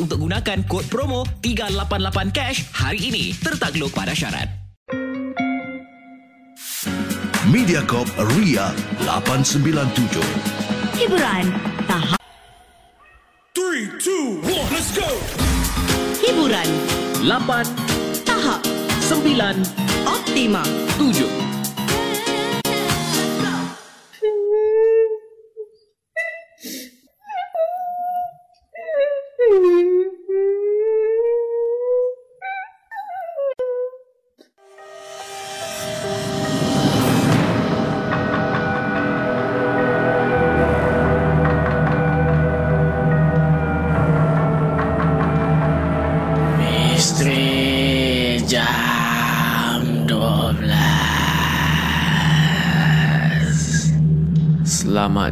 untuk gunakan kod promo 388 cash hari ini. Tertakluk pada syarat. Mediacorp Ria 897. Hiburan tahap Three, two, one, let's go! hiburan 8, tahap 9, optima. 7.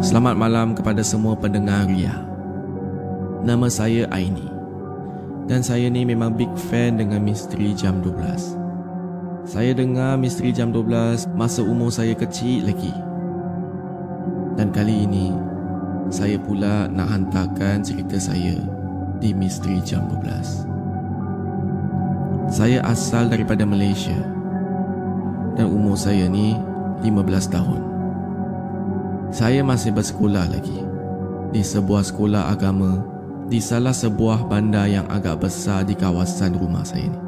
Selamat malam kepada semua pendengar Ria. Nama saya Aini. Dan saya ni memang big fan dengan Misteri Jam 12. Saya dengar Misteri Jam 12 masa umur saya kecil lagi. Dan kali ini, saya pula nak hantarkan cerita saya di Misteri Jam 12. Saya asal daripada Malaysia dan umur saya ni 15 tahun. Saya masih bersekolah lagi di sebuah sekolah agama di salah sebuah bandar yang agak besar di kawasan rumah saya ni.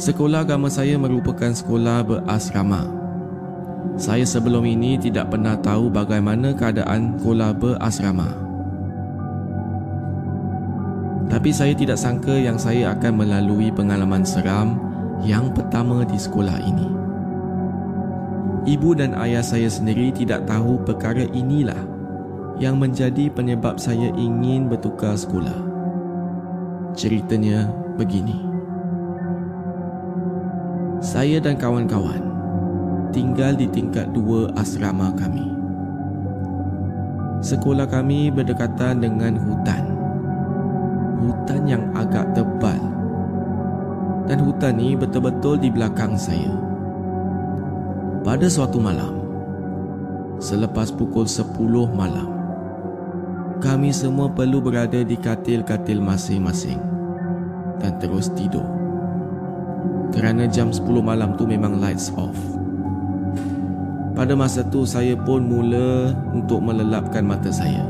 Sekolah agama saya merupakan sekolah berasrama saya sebelum ini tidak pernah tahu bagaimana keadaan sekolah berasrama. Tapi saya tidak sangka yang saya akan melalui pengalaman seram yang pertama di sekolah ini. Ibu dan ayah saya sendiri tidak tahu perkara inilah yang menjadi penyebab saya ingin bertukar sekolah. Ceritanya begini. Saya dan kawan-kawan tinggal di tingkat dua asrama kami. Sekolah kami berdekatan dengan hutan. Hutan yang agak tebal. Dan hutan ini betul-betul di belakang saya. Pada suatu malam, selepas pukul 10 malam, kami semua perlu berada di katil-katil masing-masing dan terus tidur. Kerana jam 10 malam tu memang lights off. Pada masa tu saya pun mula untuk melelapkan mata saya.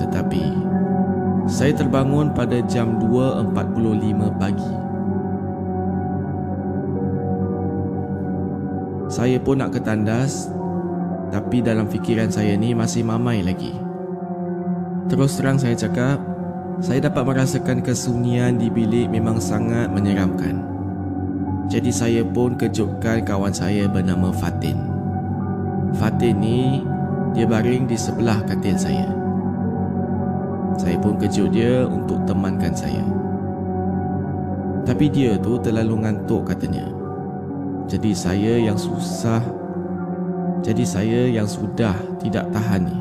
Tetapi saya terbangun pada jam 2.45 pagi. Saya pun nak ke tandas Tapi dalam fikiran saya ni masih mamai lagi. Terus terang saya cakap, saya dapat merasakan kesunyian di bilik memang sangat menyeramkan. Jadi saya pun kejutkan kawan saya bernama Fatin. Fatin ni dia baring di sebelah katil saya. Saya pun kejut dia untuk temankan saya. Tapi dia tu terlalu ngantuk katanya. Jadi saya yang susah Jadi saya yang sudah tidak tahan ni.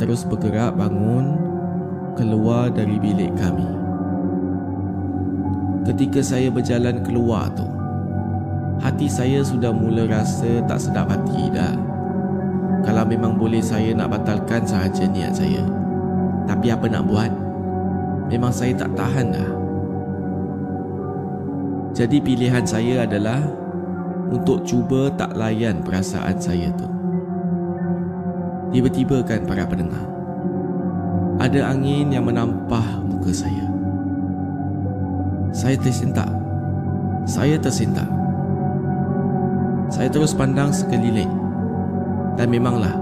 Terus bergerak bangun Keluar dari bilik kami. Ketika saya berjalan keluar tu Hati saya sudah mula rasa tak sedap hati dah. Kalau memang boleh saya nak batalkan sahaja niat saya. Tapi apa nak buat? Memang saya tak tahan dah. Jadi pilihan saya adalah untuk cuba tak layan perasaan saya tu. Tiba-tiba kan para pendengar, ada angin yang menampah muka saya. Saya tersentak. Saya tersentak. Saya terus pandang sekeliling. Dan memanglah,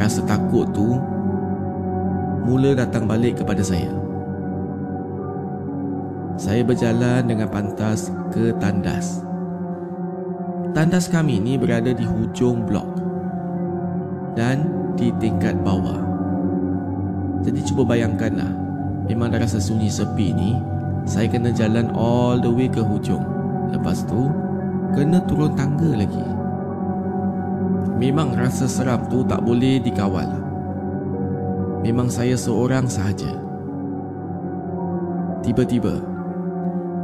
rasa takut tu mula datang balik kepada saya. Saya berjalan dengan pantas ke tandas. Tandas kami ni berada di hujung blok dan di tingkat bawah. Jadi cuba bayangkanlah, memang dah rasa sunyi sepi ni, saya kena jalan all the way ke hujung. Lepas tu, kena turun tangga lagi. Memang rasa seram tu tak boleh dikawal. Memang saya seorang sahaja. Tiba-tiba,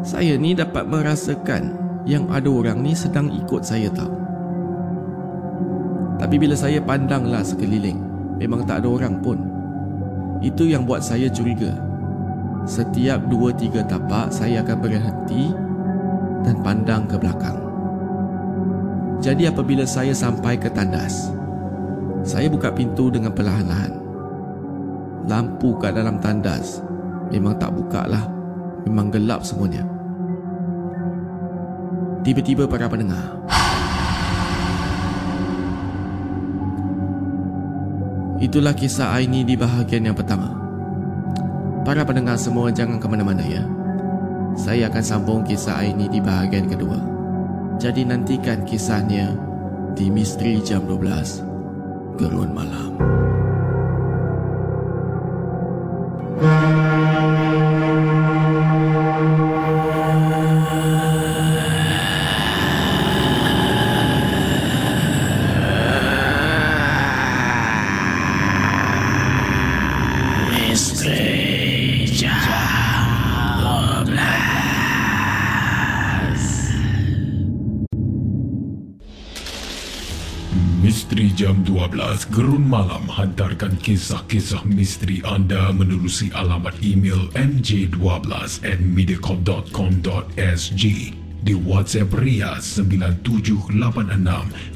saya ni dapat merasakan yang ada orang ni sedang ikut saya tahu. Tapi bila saya pandanglah sekeliling, memang tak ada orang pun. Itu yang buat saya curiga. Setiap dua tiga tapak saya akan berhenti dan pandang ke belakang. Jadi apabila saya sampai ke tandas, saya buka pintu dengan perlahan-lahan. Lampu kat dalam tandas memang tak buka lah. Memang gelap semuanya. Tiba-tiba para pendengar. Itulah kisah Aini di bahagian yang pertama. Para pendengar semua jangan ke mana-mana ya. Saya akan sambung kisah Aini di bahagian kedua. Jadi nantikan kisahnya di Misteri Jam 12 Gerun Malam. Misteri hantarkan kisah-kisah misteri anda menerusi alamat email mj12 at mediacorp.com.sg di WhatsApp Ria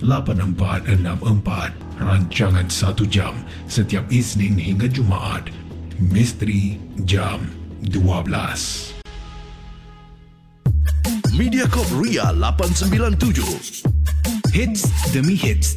97868464 rancangan 1 jam setiap Isnin hingga Jumaat. Misteri Jam 12 Mediacorp Ria 897 Hits demi hits.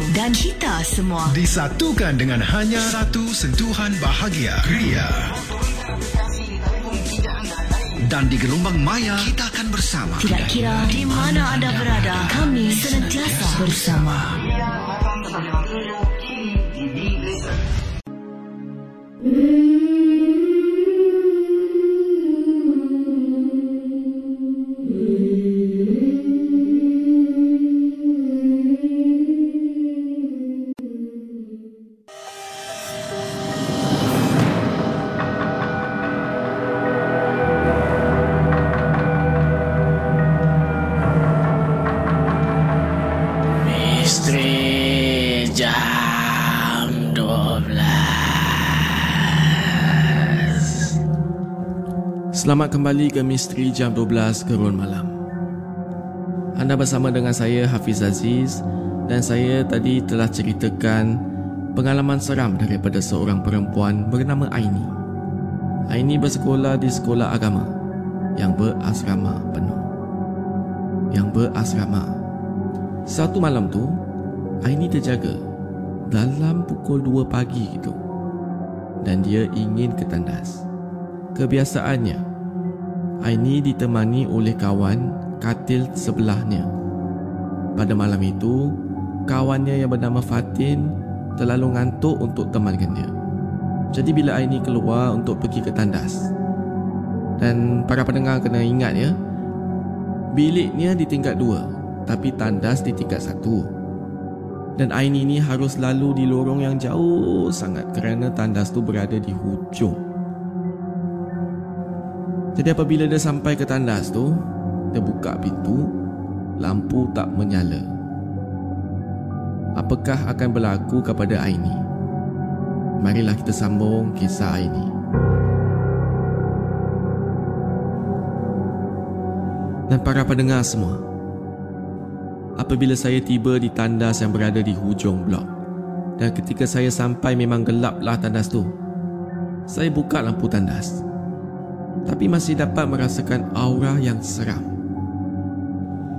dan kita semua. Disatukan dengan hanya satu sentuhan bahagia Ria Dan di gelombang maya kita akan bersama. Tidak kira di mana anda berada, kami senantiasa bersama. Misteri Selamat kembali ke Misteri Jam 12 Gerun Malam. Anda bersama dengan saya Hafiz Aziz dan saya tadi telah ceritakan pengalaman seram daripada seorang perempuan bernama Aini. Aini bersekolah di sekolah agama yang berasrama penuh. Yang berasrama. Satu malam tu, Aini terjaga dalam pukul 2 pagi itu dan dia ingin ke tandas. Kebiasaannya, Aini ditemani oleh kawan katil sebelahnya. Pada malam itu, kawannya yang bernama Fatin terlalu ngantuk untuk temankan dia. Jadi bila Aini keluar untuk pergi ke tandas. Dan para pendengar kena ingat ya, biliknya di tingkat dua, tapi tandas di tingkat satu. Dan Aini ni harus lalu di lorong yang jauh sangat kerana tandas tu berada di hujung. Jadi apabila dia sampai ke tandas tu, dia buka pintu, lampu tak menyala. Apakah akan berlaku kepada Aini? Marilah kita sambung kisah Aini. Dan para pendengar semua, apabila saya tiba di tandas yang berada di hujung blok, dan ketika saya sampai memang gelaplah tandas tu, saya buka lampu tandas tapi masih dapat merasakan aura yang seram.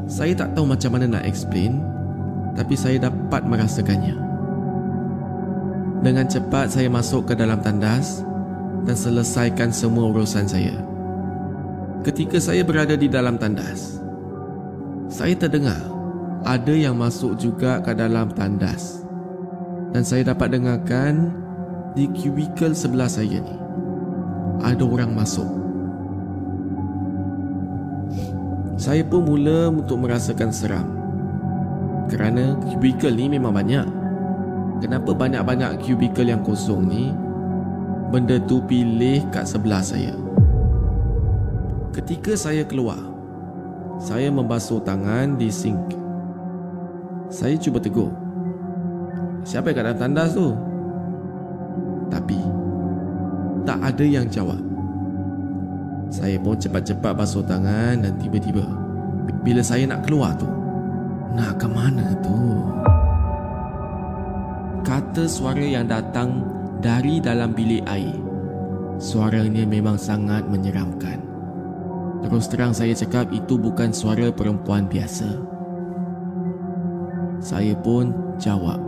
Saya tak tahu macam mana nak explain, tapi saya dapat merasakannya. Dengan cepat saya masuk ke dalam tandas dan selesaikan semua urusan saya. Ketika saya berada di dalam tandas, saya terdengar ada yang masuk juga ke dalam tandas. Dan saya dapat dengarkan di kubikel sebelah saya ni ada orang masuk. Saya pun mula untuk merasakan seram. Kerana kubikel ni memang banyak. Kenapa banyak-banyak kubikel yang kosong ni? Benda tu pilih kat sebelah saya. Ketika saya keluar Saya membasuh tangan di sink. Saya cuba tegur. Siapa yang kat dalam tandas tu? Tapi Tak ada yang jawab saya pun cepat-cepat basuh tangan dan tiba-tiba bila saya nak keluar tu, nak ke mana tu? Kata suara yang datang dari dalam bilik air. Suaranya memang sangat menyeramkan. Terus terang saya cakap itu bukan suara perempuan biasa. Saya pun jawab.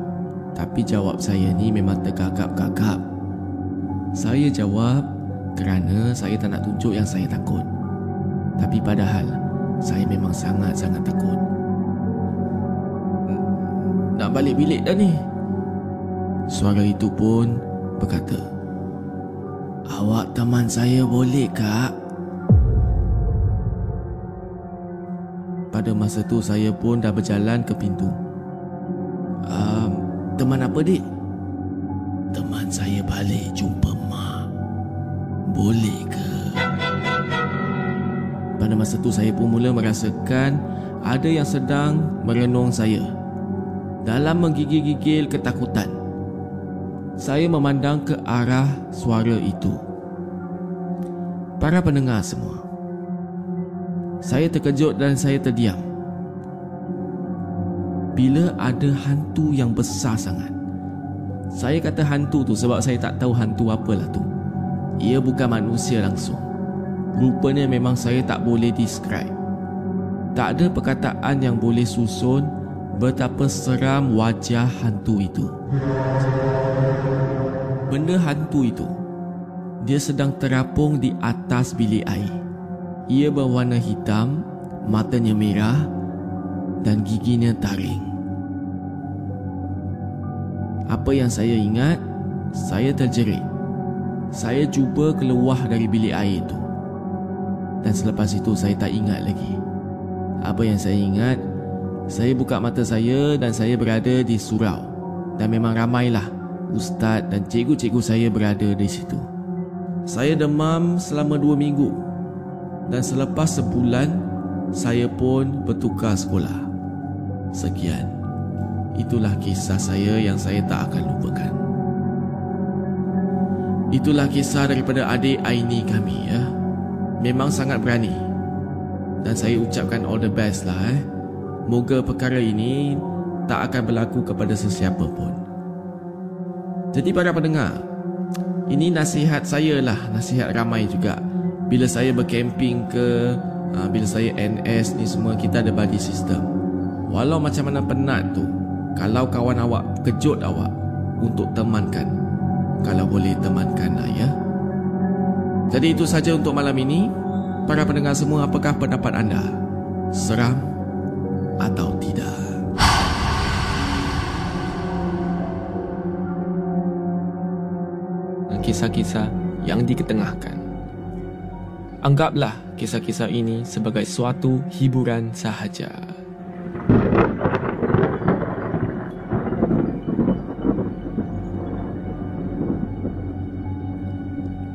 Tapi jawab saya ni memang tergagap-gagap. Saya jawab, kerana saya tak nak tunjuk yang saya takut. Tapi padahal saya memang sangat-sangat takut. Nak balik bilik dah ni. Suara itu pun berkata, Awak teman saya boleh kak? Pada masa tu saya pun dah berjalan ke pintu. Um, teman apa dik? Teman saya balik jumpa. Boleh ke? Pada masa itu saya pun mula merasakan ada yang sedang merenung saya. Dalam menggigil-gigil ketakutan, saya memandang ke arah suara itu. Para pendengar semua, saya terkejut dan saya terdiam. Bila ada hantu yang besar sangat. Saya kata hantu tu sebab saya tak tahu hantu apalah tu. Ia bukan manusia langsung. Rupanya memang saya tak boleh describe. Tak ada perkataan yang boleh susun betapa seram wajah hantu itu. Benda hantu itu, dia sedang terapung di atas bilik air. Ia berwarna hitam, matanya merah dan giginya taring. Apa yang saya ingat, saya terjerit. Saya cuba keluar dari bilik air itu. Dan selepas itu saya tak ingat lagi. Apa yang saya ingat, saya buka mata saya dan saya berada di surau. Dan memang ramailah ustaz dan cikgu-cikgu saya berada di situ. Saya demam selama dua minggu. Dan selepas sebulan, saya pun bertukar sekolah. Sekian. Itulah kisah saya yang saya tak akan lupakan. Itulah kisah daripada adik Aini kami ya. memang sangat berani. Dan saya ucapkan all the best lah eh. Moga perkara ini tak akan berlaku kepada sesiapa pun. Jadi para pendengar, ini nasihat saya lah, nasihat ramai juga. Bila saya berkemping ke, ah, bila saya NS ni semua, kita ada buddy system. Walau macam mana penat tu, kalau kawan awak kejut awak untuk temankan, kalau boleh temankan ya. Jadi itu saja untuk malam ini. Para pendengar semua, apakah pendapat anda? Seram atau tidak? Kisah-kisah yang diketengahkan. Anggaplah kisah-kisah ini sebagai suatu hiburan sahaja.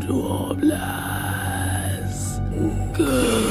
Jam 12 Gerun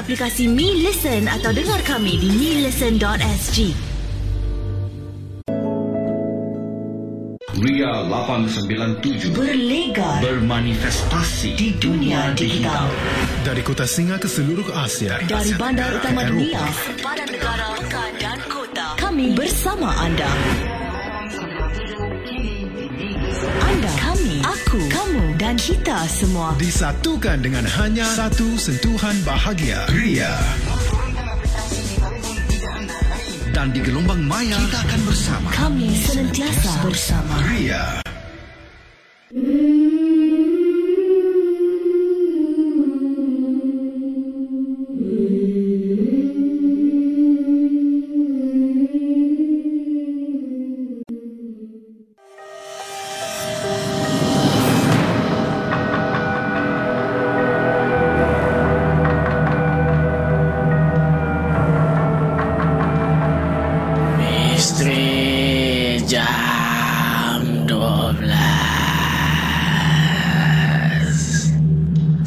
aplikasi Mi Listen atau dengar kami di milisten.sg. Ria 897 Berlegar bermanifestasi di dunia digital. Dari kota Singa ke seluruh Asia. Dari bandar utama dunia, sempadan negara, pekan dan kota. Kami bersama anda. Anda, aku, kamu dan kita semua. Disatukan dengan hanya satu sentuhan bahagia. Ria. dan di gelombang maya kita akan bersama. Kami senantiasa bersama. Ria.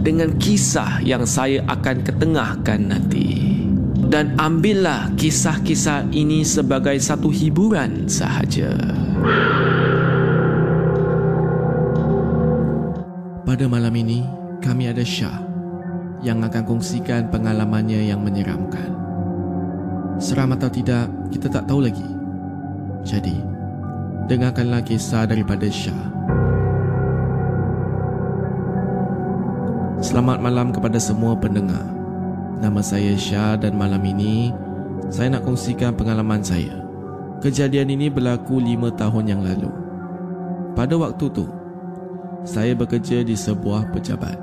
dengan kisah yang saya akan ketengahkan nanti. Dan ambillah kisah-kisah ini sebagai satu hiburan sahaja. Pada malam ini, kami ada Syah yang akan kongsikan pengalamannya yang menyeramkan. Seram atau tidak, kita tak tahu lagi. Jadi, dengarkanlah kisah daripada Syah. Selamat malam kepada semua pendengar. Nama saya Syah dan malam ini saya nak kongsikan pengalaman saya. Kejadian ini berlaku lima tahun yang lalu. Pada waktu tu, saya bekerja di sebuah pejabat.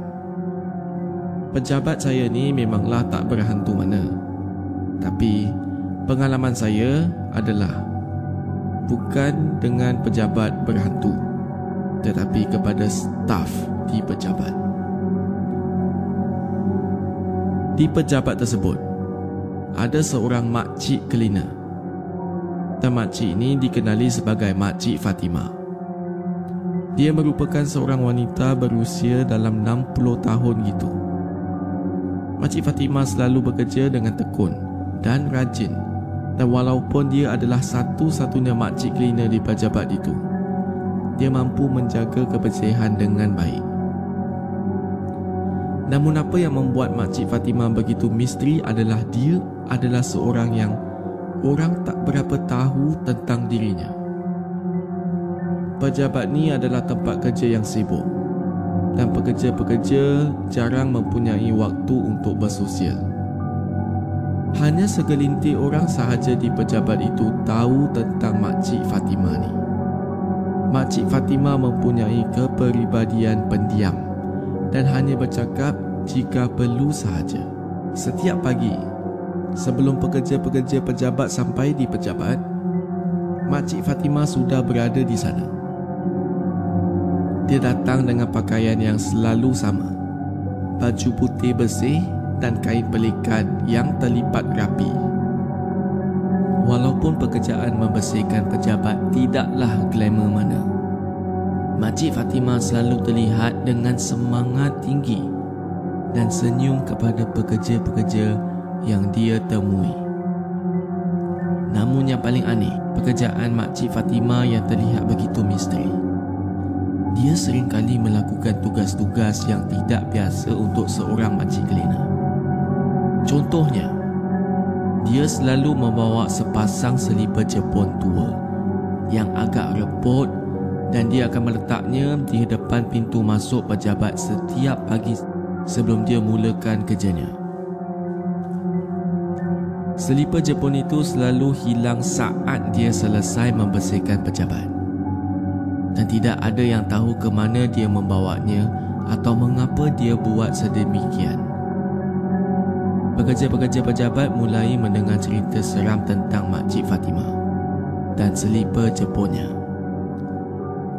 Pejabat saya ni memanglah tak berhantu mana. Tapi pengalaman saya adalah bukan dengan pejabat berhantu tetapi kepada staf di pejabat. Di pejabat tersebut, ada seorang makcik cleaner. Dan makcik ini dikenali sebagai Makcik Fatima. Dia merupakan seorang wanita berusia dalam 60 tahun gitu. Makcik Fatima selalu bekerja dengan tekun dan rajin. Dan walaupun dia adalah satu-satunya makcik cleaner di pejabat itu, dia mampu menjaga kebersihan dengan baik. Namun apa yang membuat Makcik Fatima begitu misteri adalah dia adalah seorang yang orang tak berapa tahu tentang dirinya. Pejabat ni adalah tempat kerja yang sibuk dan pekerja-pekerja jarang mempunyai waktu untuk bersosial. Hanya segelintir orang sahaja di pejabat itu tahu tentang Makcik Fatima ni. Makcik Fatima mempunyai kepribadian pendiam dan hanya bercakap jika perlu sahaja. Setiap pagi, sebelum pekerja-pekerja pejabat sampai di pejabat, Makcik Fatima sudah berada di sana. Dia datang dengan pakaian yang selalu sama. Baju putih bersih dan kain pelikat yang terlipat rapi. Walaupun pekerjaan membersihkan pejabat tidaklah glamour mana, Makcik Fatima selalu terlihat dengan semangat tinggi dan senyum kepada pekerja-pekerja yang dia temui. Namun yang paling aneh, pekerjaan Makcik Fatima yang terlihat begitu misteri. Dia sering kali melakukan tugas-tugas yang tidak biasa untuk seorang makcik cleaner. Contohnya, dia selalu membawa sepasang selipar Jepun tua yang agak repot dan dia akan meletaknya di depan pintu masuk pejabat setiap pagi sebelum dia mulakan kerjanya. Selipar Jepun itu selalu hilang saat dia selesai membersihkan pejabat. Dan tidak ada yang tahu ke mana dia membawanya atau mengapa dia buat sedemikian. Pekerja-pekerja pejabat mulai mendengar cerita seram tentang Makcik Fatimah dan selipar Jepunnya.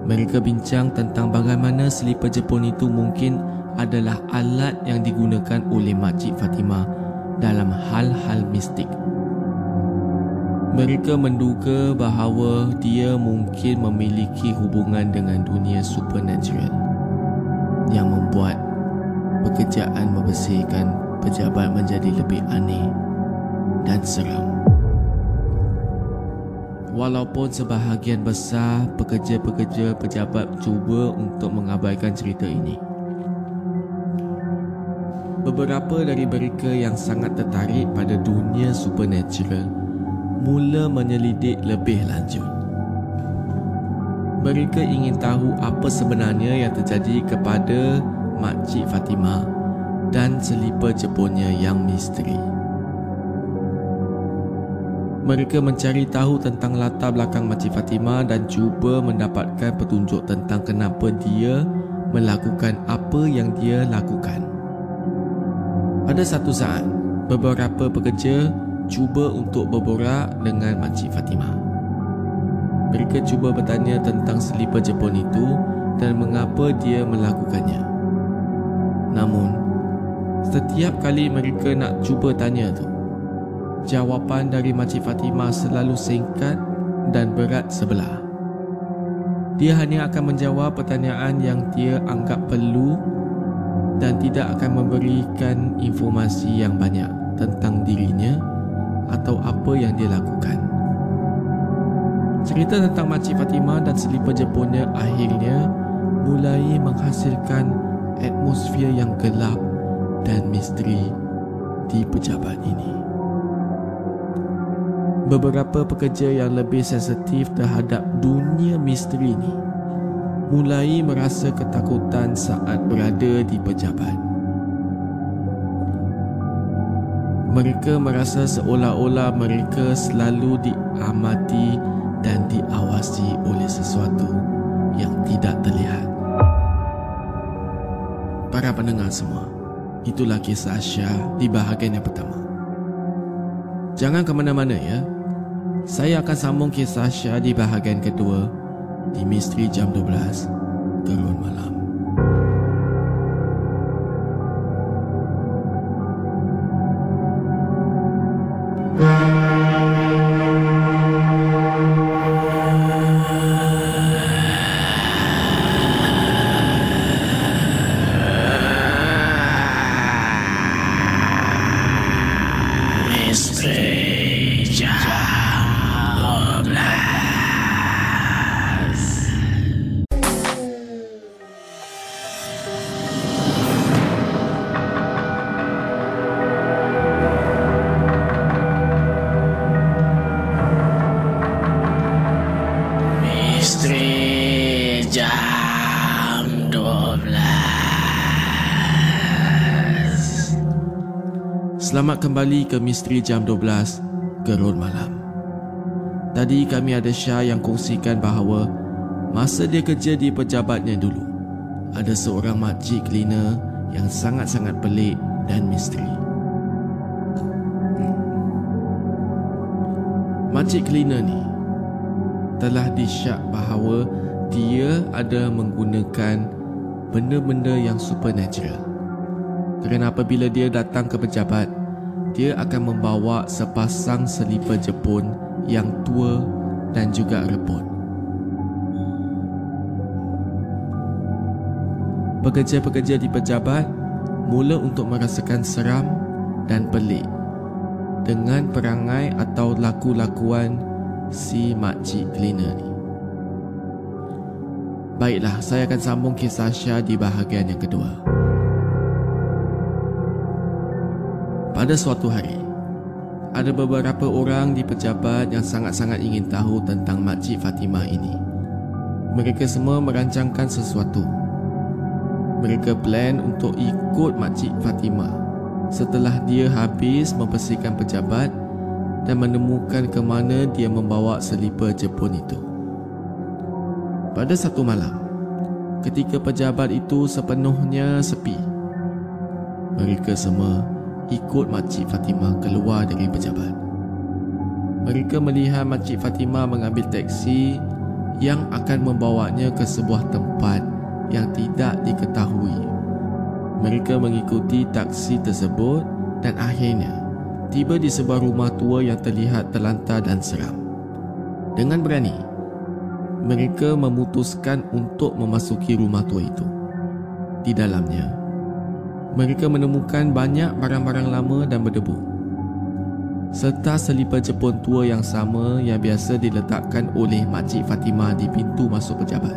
Mereka bincang tentang bagaimana selipar Jepun itu mungkin adalah alat yang digunakan oleh Makcik Fatimah dalam hal-hal mistik. Mereka menduga bahawa dia mungkin memiliki hubungan dengan dunia supernatural yang membuat pekerjaan membersihkan pejabat menjadi lebih aneh dan seram. Walaupun sebahagian besar pekerja-pekerja pejabat cuba untuk mengabaikan cerita ini. Beberapa dari mereka yang sangat tertarik pada dunia supernatural mula menyelidik lebih lanjut. Mereka ingin tahu apa sebenarnya yang terjadi kepada Makcik Fatimah dan selipar jepunnya yang misteri. Mereka mencari tahu tentang latar belakang Makcik Fatima dan cuba mendapatkan petunjuk tentang kenapa dia melakukan apa yang dia lakukan. Pada satu saat, beberapa pekerja cuba untuk berborak dengan Makcik Fatima. Mereka cuba bertanya tentang selipar Jepun itu dan mengapa dia melakukannya. Namun, setiap kali mereka nak cuba tanya tu, jawapan dari Makcik Fatimah selalu singkat dan berat sebelah. Dia hanya akan menjawab pertanyaan yang dia anggap perlu dan tidak akan memberikan informasi yang banyak tentang dirinya atau apa yang dia lakukan. Cerita tentang Makcik Fatimah dan selipar Jepunnya akhirnya mulai menghasilkan atmosfer yang gelap dan misteri di pejabat ini. Beberapa pekerja yang lebih sensitif terhadap dunia misteri ini mulai merasa ketakutan saat berada di pejabat. Mereka merasa seolah-olah mereka selalu diamati dan diawasi oleh sesuatu yang tidak terlihat. Para pendengar semua, itulah kisah Syah di bahagian yang pertama. Jangan ke mana-mana ya. Saya akan sambung kisah Syah di bahagian kedua di Misteri Jam 12 Gerun Malam. Selamat kembali ke Misteri Jam 12 Gerun Malam. Tadi kami ada Syah yang kongsikan bahawa masa dia kerja di pejabatnya dulu, ada seorang makcik cleaner yang sangat-sangat pelik dan misteri. Makcik cleaner ni telah disyak bahawa dia ada menggunakan benda-benda yang supernatural. Kerana apabila dia datang ke pejabat, dia akan membawa sepasang selipar Jepun yang tua dan juga rebut. Pekerja-pekerja di pejabat mula untuk merasakan seram dan pelik dengan perangai atau laku-lakuan si makcik cleaner ni. Baiklah, saya akan sambung kisah Syah di bahagian yang kedua. Pada suatu hari, ada beberapa orang di pejabat yang sangat-sangat ingin tahu tentang Makcik Fatimah ini. Mereka semua merancangkan sesuatu. Mereka plan untuk ikut Makcik Fatimah setelah dia habis membersihkan pejabat dan menemukan ke mana dia membawa selipar Jepun itu. Pada satu malam, ketika pejabat itu sepenuhnya sepi, mereka semua ikut Makcik Fatimah keluar dari pejabat. Mereka melihat Makcik Fatimah mengambil teksi yang akan membawanya ke sebuah tempat yang tidak diketahui. Mereka mengikuti taksi tersebut dan akhirnya tiba di sebuah rumah tua yang terlihat terlantar dan seram. Dengan berani, mereka memutuskan untuk memasuki rumah tua itu. Di dalamnya, mereka menemukan banyak barang-barang lama dan berdebu serta selipar Jepun tua yang sama yang biasa diletakkan oleh Makcik Fatimah di pintu masuk pejabat.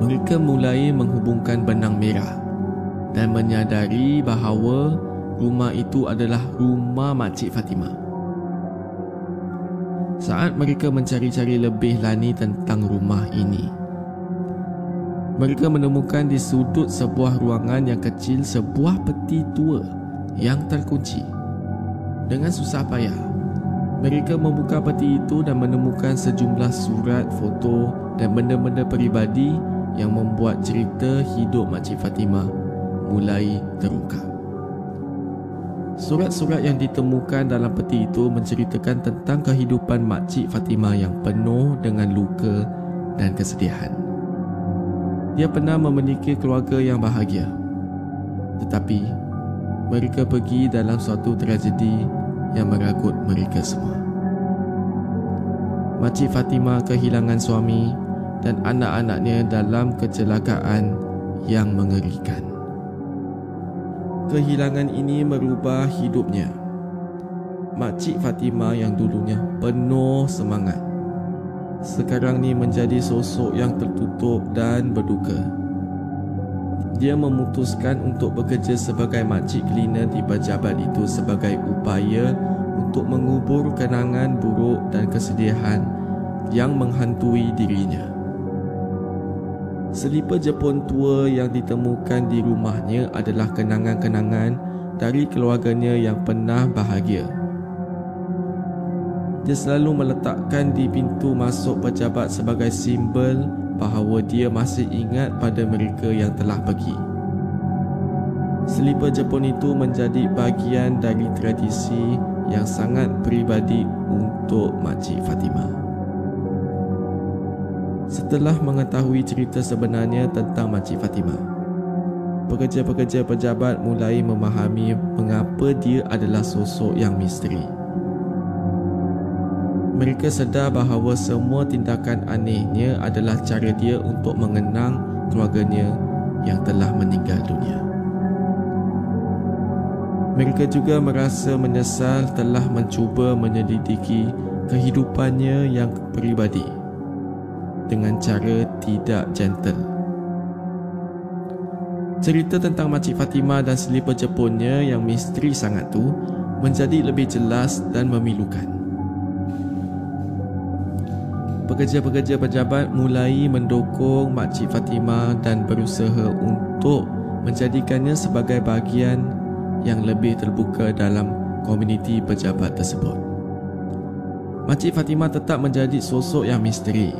Mereka mulai menghubungkan benang merah dan menyadari bahawa rumah itu adalah rumah Makcik Fatimah. Saat mereka mencari-cari lebih lani tentang rumah ini, mereka menemukan di sudut sebuah ruangan yang kecil sebuah peti tua yang terkunci. Dengan susah payah, mereka membuka peti itu dan menemukan sejumlah surat, foto dan benda-benda peribadi yang membuat cerita hidup Makcik Fatimah mulai terungkap. Surat-surat yang ditemukan dalam peti itu menceritakan tentang kehidupan Makcik Fatimah yang penuh dengan luka dan kesedihan. Dia pernah memiliki keluarga yang bahagia. Tetapi, mereka pergi dalam suatu tragedi yang meragut mereka semua. Makcik Fatimah kehilangan suami dan anak-anaknya dalam kecelakaan yang mengerikan. Kehilangan ini merubah hidupnya. Makcik Fatimah yang dulunya penuh semangat sekarang ni menjadi sosok yang tertutup dan berduka. Dia memutuskan untuk bekerja sebagai makcik cleaner di pejabat itu sebagai upaya untuk mengubur kenangan buruk dan kesedihan yang menghantui dirinya. Selipar Jepun tua yang ditemukan di rumahnya adalah kenangan-kenangan dari keluarganya yang pernah bahagia. Dia selalu meletakkan di pintu masuk pejabat sebagai simbol bahawa dia masih ingat pada mereka yang telah pergi. Selipar Jepun itu menjadi bahagian dari tradisi yang sangat peribadi untuk Makcik Fatimah. Setelah mengetahui cerita sebenarnya tentang Makcik Fatimah, pekerja-pekerja pejabat mulai memahami mengapa dia adalah sosok yang misteri. Mereka sedar bahawa semua tindakan anehnya adalah cara dia untuk mengenang keluarganya yang telah meninggal dunia. Mereka juga merasa menyesal telah mencuba menyelidiki kehidupannya yang peribadi dengan cara tidak gentle. Cerita tentang Makcik Fatimah dan selipar Jepunnya yang misteri sangat tu menjadi lebih jelas dan memilukan. Pekerja-pekerja pejabat mulai mendukung Makcik Fatimah dan berusaha untuk menjadikannya sebagai bahagian yang lebih terbuka dalam komuniti pejabat tersebut. Makcik Fatimah tetap menjadi sosok yang misteri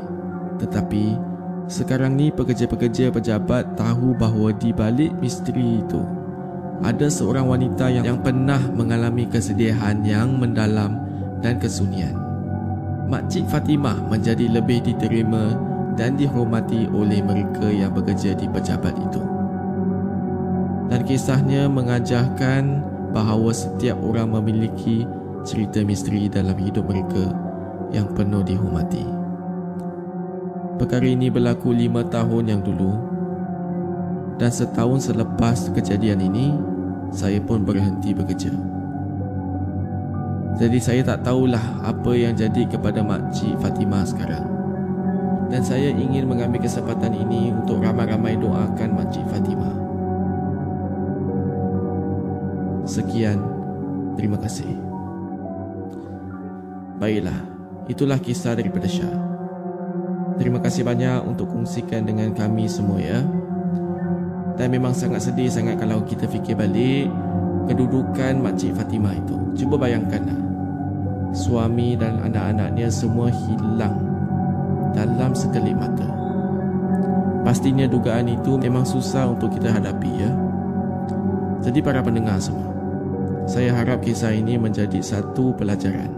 tetapi sekarang ni pekerja-pekerja pejabat tahu bahawa di balik misteri itu ada seorang wanita yang, yang pernah mengalami kesedihan yang mendalam dan kesunyian. Makcik Fatimah menjadi lebih diterima dan dihormati oleh mereka yang bekerja di pejabat itu. Dan kisahnya mengajarkan bahawa setiap orang memiliki cerita misteri dalam hidup mereka yang penuh dihormati. Perkara ini berlaku lima tahun yang dulu dan setahun selepas kejadian ini, saya pun berhenti bekerja. Jadi saya tak tahulah apa yang jadi kepada Makcik Fatimah sekarang. Dan saya ingin mengambil kesempatan ini untuk ramai-ramai doakan Makcik Fatimah. Sekian, terima kasih. Baiklah, itulah kisah daripada Syah. Terima kasih banyak untuk kongsikan dengan kami semua ya. Dan memang sangat sedih sangat kalau kita fikir balik kedudukan Makcik Fatimah itu. Cuba bayangkanlah. Suami dan anak-anaknya semua hilang dalam sekelip mata. Pastinya dugaan itu memang susah untuk kita hadapi ya. Jadi para pendengar semua, saya harap kisah ini menjadi satu pelajaran.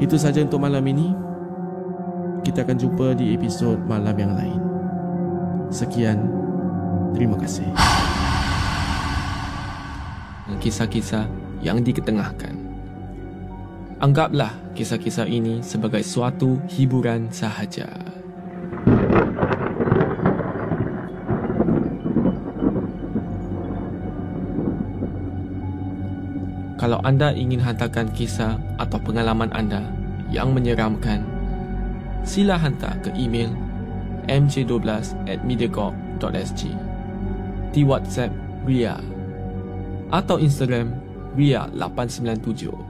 Itu saja untuk malam ini. Kita akan jumpa di episod malam yang lain. Sekian, terima kasih. Kisah-kisah yang diketengahkan. Anggaplah kisah-kisah ini sebagai suatu hiburan sahaja. Kalau anda ingin hantarkan kisah atau pengalaman anda yang menyeramkan sila hantar ke email mj12 at mediacorp.sg di WhatsApp Ria atau Instagram Ria897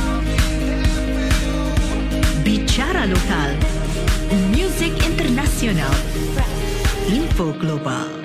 local, music internacional, info global.